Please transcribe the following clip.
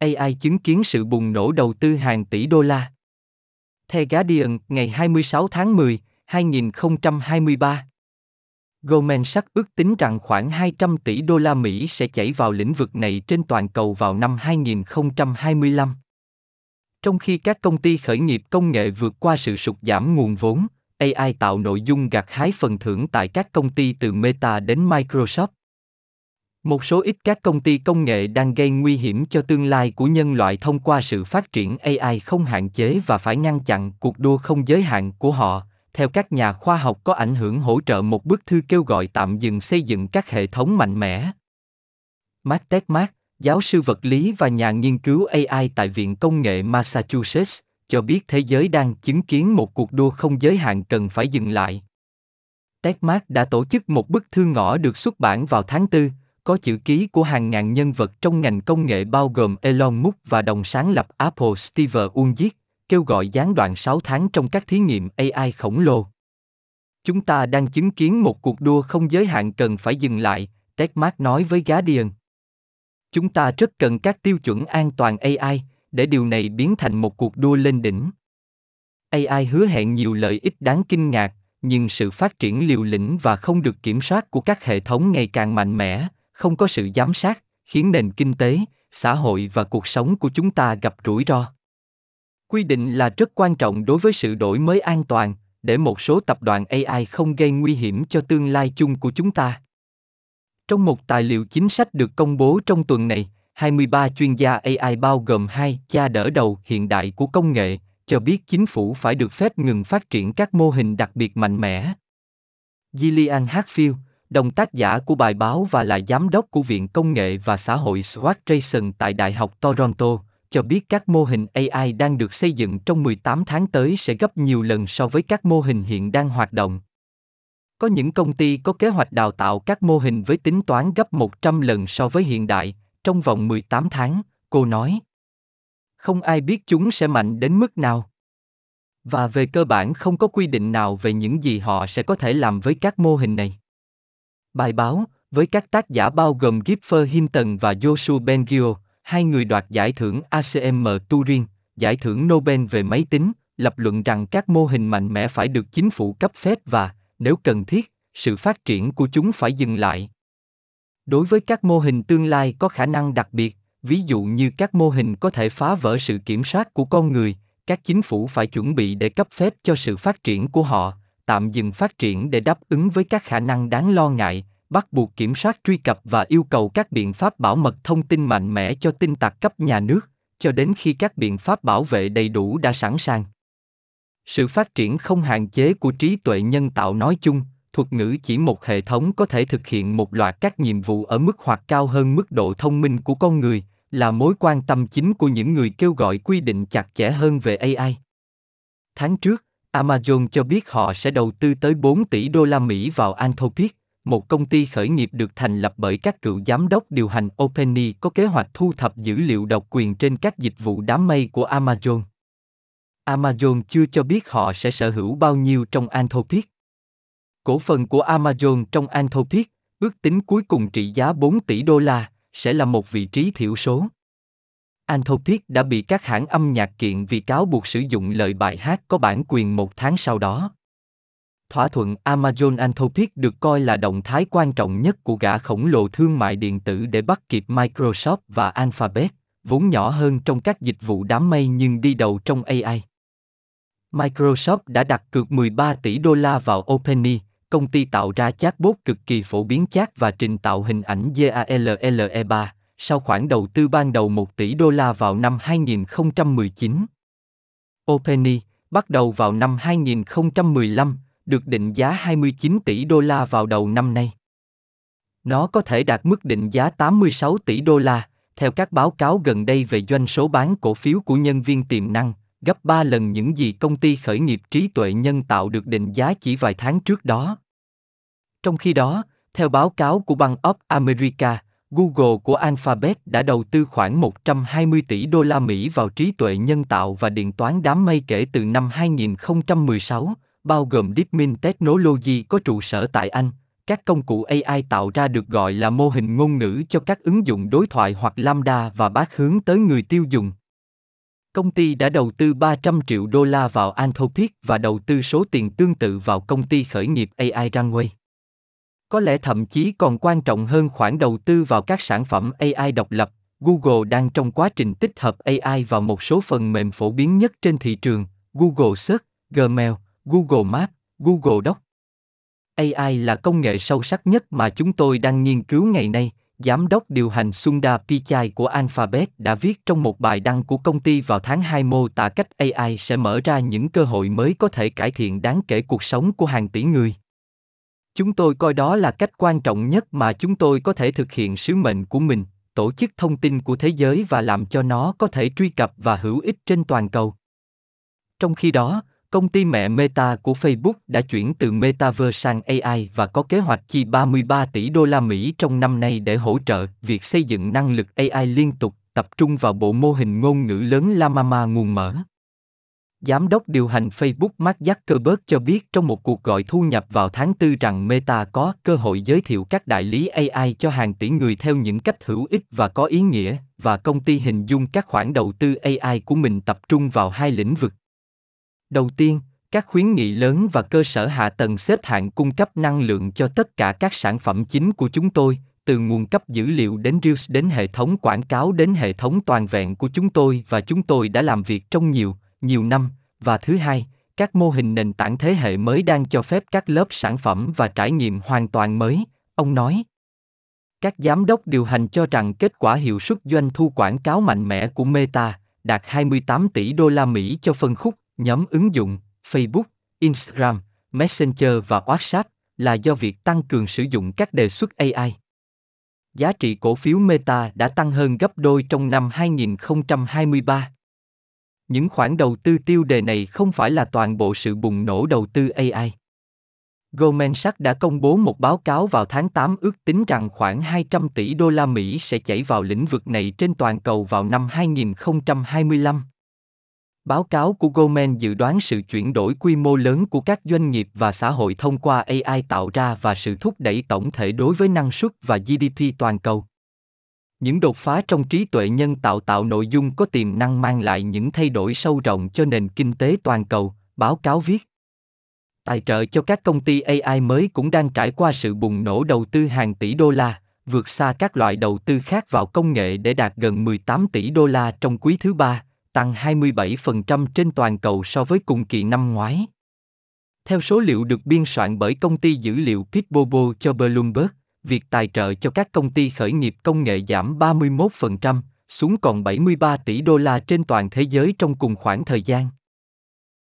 AI chứng kiến sự bùng nổ đầu tư hàng tỷ đô la. The Guardian, ngày 26 tháng 10, 2023. Goldman Sachs ước tính rằng khoảng 200 tỷ đô la Mỹ sẽ chảy vào lĩnh vực này trên toàn cầu vào năm 2025. Trong khi các công ty khởi nghiệp công nghệ vượt qua sự sụt giảm nguồn vốn, AI tạo nội dung gặt hái phần thưởng tại các công ty từ Meta đến Microsoft. Một số ít các công ty công nghệ đang gây nguy hiểm cho tương lai của nhân loại thông qua sự phát triển AI không hạn chế và phải ngăn chặn cuộc đua không giới hạn của họ. Theo các nhà khoa học có ảnh hưởng hỗ trợ một bức thư kêu gọi tạm dừng xây dựng các hệ thống mạnh mẽ. Mark Techmark, giáo sư vật lý và nhà nghiên cứu AI tại Viện Công nghệ Massachusetts, cho biết thế giới đang chứng kiến một cuộc đua không giới hạn cần phải dừng lại. Techmark đã tổ chức một bức thư ngõ được xuất bản vào tháng 4, có chữ ký của hàng ngàn nhân vật trong ngành công nghệ bao gồm Elon Musk và đồng sáng lập Apple Steve Wozniak, kêu gọi gián đoạn 6 tháng trong các thí nghiệm AI khổng lồ. Chúng ta đang chứng kiến một cuộc đua không giới hạn cần phải dừng lại, Techmark nói với Guardian. Chúng ta rất cần các tiêu chuẩn an toàn AI, để điều này biến thành một cuộc đua lên đỉnh. AI hứa hẹn nhiều lợi ích đáng kinh ngạc, nhưng sự phát triển liều lĩnh và không được kiểm soát của các hệ thống ngày càng mạnh mẽ, không có sự giám sát, khiến nền kinh tế, xã hội và cuộc sống của chúng ta gặp rủi ro. Quy định là rất quan trọng đối với sự đổi mới an toàn, để một số tập đoàn AI không gây nguy hiểm cho tương lai chung của chúng ta. Trong một tài liệu chính sách được công bố trong tuần này, 23 chuyên gia AI bao gồm hai cha đỡ đầu hiện đại của công nghệ, cho biết chính phủ phải được phép ngừng phát triển các mô hình đặc biệt mạnh mẽ. Gillian Hatfield, đồng tác giả của bài báo và là giám đốc của Viện Công nghệ và Xã hội Swat tại Đại học Toronto, cho biết các mô hình AI đang được xây dựng trong 18 tháng tới sẽ gấp nhiều lần so với các mô hình hiện đang hoạt động. Có những công ty có kế hoạch đào tạo các mô hình với tính toán gấp 100 lần so với hiện đại, trong vòng 18 tháng, cô nói. Không ai biết chúng sẽ mạnh đến mức nào. Và về cơ bản không có quy định nào về những gì họ sẽ có thể làm với các mô hình này. Bài báo, với các tác giả bao gồm Gipfer Hinton và Joshua Bengio, hai người đoạt giải thưởng ACM Turing, giải thưởng Nobel về máy tính, lập luận rằng các mô hình mạnh mẽ phải được chính phủ cấp phép và, nếu cần thiết, sự phát triển của chúng phải dừng lại. Đối với các mô hình tương lai có khả năng đặc biệt, ví dụ như các mô hình có thể phá vỡ sự kiểm soát của con người, các chính phủ phải chuẩn bị để cấp phép cho sự phát triển của họ, tạm dừng phát triển để đáp ứng với các khả năng đáng lo ngại, bắt buộc kiểm soát truy cập và yêu cầu các biện pháp bảo mật thông tin mạnh mẽ cho tin tặc cấp nhà nước, cho đến khi các biện pháp bảo vệ đầy đủ đã sẵn sàng. Sự phát triển không hạn chế của trí tuệ nhân tạo nói chung, thuật ngữ chỉ một hệ thống có thể thực hiện một loạt các nhiệm vụ ở mức hoặc cao hơn mức độ thông minh của con người, là mối quan tâm chính của những người kêu gọi quy định chặt chẽ hơn về AI. Tháng trước, Amazon cho biết họ sẽ đầu tư tới 4 tỷ đô la Mỹ vào Anthropic, một công ty khởi nghiệp được thành lập bởi các cựu giám đốc điều hành OpenAI có kế hoạch thu thập dữ liệu độc quyền trên các dịch vụ đám mây của Amazon. Amazon chưa cho biết họ sẽ sở hữu bao nhiêu trong Anthropic. Cổ phần của Amazon trong Anthropic, ước tính cuối cùng trị giá 4 tỷ đô la, sẽ là một vị trí thiểu số. Anthropic đã bị các hãng âm nhạc kiện vì cáo buộc sử dụng lời bài hát có bản quyền một tháng sau đó. Thỏa thuận Amazon Anthropic được coi là động thái quan trọng nhất của gã khổng lồ thương mại điện tử để bắt kịp Microsoft và Alphabet, vốn nhỏ hơn trong các dịch vụ đám mây nhưng đi đầu trong AI. Microsoft đã đặt cược 13 tỷ đô la vào OpenAI, công ty tạo ra chatbot cực kỳ phổ biến chat và trình tạo hình ảnh GALLE3, sau khoản đầu tư ban đầu 1 tỷ đô la vào năm 2019. OpenAI, bắt đầu vào năm 2015, được định giá 29 tỷ đô la vào đầu năm nay. Nó có thể đạt mức định giá 86 tỷ đô la, theo các báo cáo gần đây về doanh số bán cổ phiếu của nhân viên tiềm năng, gấp 3 lần những gì công ty khởi nghiệp trí tuệ nhân tạo được định giá chỉ vài tháng trước đó. Trong khi đó, theo báo cáo của Bank of America, Google của Alphabet đã đầu tư khoảng 120 tỷ đô la Mỹ vào trí tuệ nhân tạo và điện toán đám mây kể từ năm 2016, bao gồm DeepMind Technology có trụ sở tại Anh, Các công cụ AI tạo ra được gọi là mô hình ngôn ngữ cho các ứng dụng đối thoại hoặc lambda và bác hướng tới người tiêu dùng. Công ty đã đầu tư 300 triệu đô la vào Anthropic và đầu tư số tiền tương tự vào công ty khởi nghiệp AI Runway. Có lẽ thậm chí còn quan trọng hơn khoản đầu tư vào các sản phẩm AI độc lập. Google đang trong quá trình tích hợp AI vào một số phần mềm phổ biến nhất trên thị trường, Google Search, Gmail, Google Maps, Google Docs. AI là công nghệ sâu sắc nhất mà chúng tôi đang nghiên cứu ngày nay, giám đốc điều hành Sundar Pichai của Alphabet đã viết trong một bài đăng của công ty vào tháng 2 mô tả cách AI sẽ mở ra những cơ hội mới có thể cải thiện đáng kể cuộc sống của hàng tỷ người. Chúng tôi coi đó là cách quan trọng nhất mà chúng tôi có thể thực hiện sứ mệnh của mình, tổ chức thông tin của thế giới và làm cho nó có thể truy cập và hữu ích trên toàn cầu. Trong khi đó, công ty mẹ Meta của Facebook đã chuyển từ Metaverse sang AI và có kế hoạch chi 33 tỷ đô la Mỹ trong năm nay để hỗ trợ việc xây dựng năng lực AI liên tục, tập trung vào bộ mô hình ngôn ngữ lớn Llama nguồn mở. Giám đốc điều hành Facebook Mark Zuckerberg cho biết trong một cuộc gọi thu nhập vào tháng 4 rằng Meta có cơ hội giới thiệu các đại lý AI cho hàng tỷ người theo những cách hữu ích và có ý nghĩa, và công ty hình dung các khoản đầu tư AI của mình tập trung vào hai lĩnh vực. Đầu tiên, các khuyến nghị lớn và cơ sở hạ tầng xếp hạng cung cấp năng lượng cho tất cả các sản phẩm chính của chúng tôi, từ nguồn cấp dữ liệu đến Reels đến hệ thống quảng cáo đến hệ thống toàn vẹn của chúng tôi và chúng tôi đã làm việc trong nhiều, nhiều năm, và thứ hai, các mô hình nền tảng thế hệ mới đang cho phép các lớp sản phẩm và trải nghiệm hoàn toàn mới, ông nói. Các giám đốc điều hành cho rằng kết quả hiệu suất doanh thu quảng cáo mạnh mẽ của Meta đạt 28 tỷ đô la Mỹ cho phân khúc nhóm ứng dụng Facebook, Instagram, Messenger và WhatsApp là do việc tăng cường sử dụng các đề xuất AI. Giá trị cổ phiếu Meta đã tăng hơn gấp đôi trong năm 2023. Những khoản đầu tư tiêu đề này không phải là toàn bộ sự bùng nổ đầu tư AI. Goldman Sachs đã công bố một báo cáo vào tháng 8 ước tính rằng khoảng 200 tỷ đô la Mỹ sẽ chảy vào lĩnh vực này trên toàn cầu vào năm 2025. Báo cáo của Goldman dự đoán sự chuyển đổi quy mô lớn của các doanh nghiệp và xã hội thông qua AI tạo ra và sự thúc đẩy tổng thể đối với năng suất và GDP toàn cầu. Những đột phá trong trí tuệ nhân tạo tạo nội dung có tiềm năng mang lại những thay đổi sâu rộng cho nền kinh tế toàn cầu, báo cáo viết. Tài trợ cho các công ty AI mới cũng đang trải qua sự bùng nổ đầu tư hàng tỷ đô la, vượt xa các loại đầu tư khác vào công nghệ để đạt gần 18 tỷ đô la trong quý thứ ba, tăng 27% trên toàn cầu so với cùng kỳ năm ngoái. Theo số liệu được biên soạn bởi công ty dữ liệu Pitbobo cho Bloomberg, việc tài trợ cho các công ty khởi nghiệp công nghệ giảm 31%, xuống còn 73 tỷ đô la trên toàn thế giới trong cùng khoảng thời gian.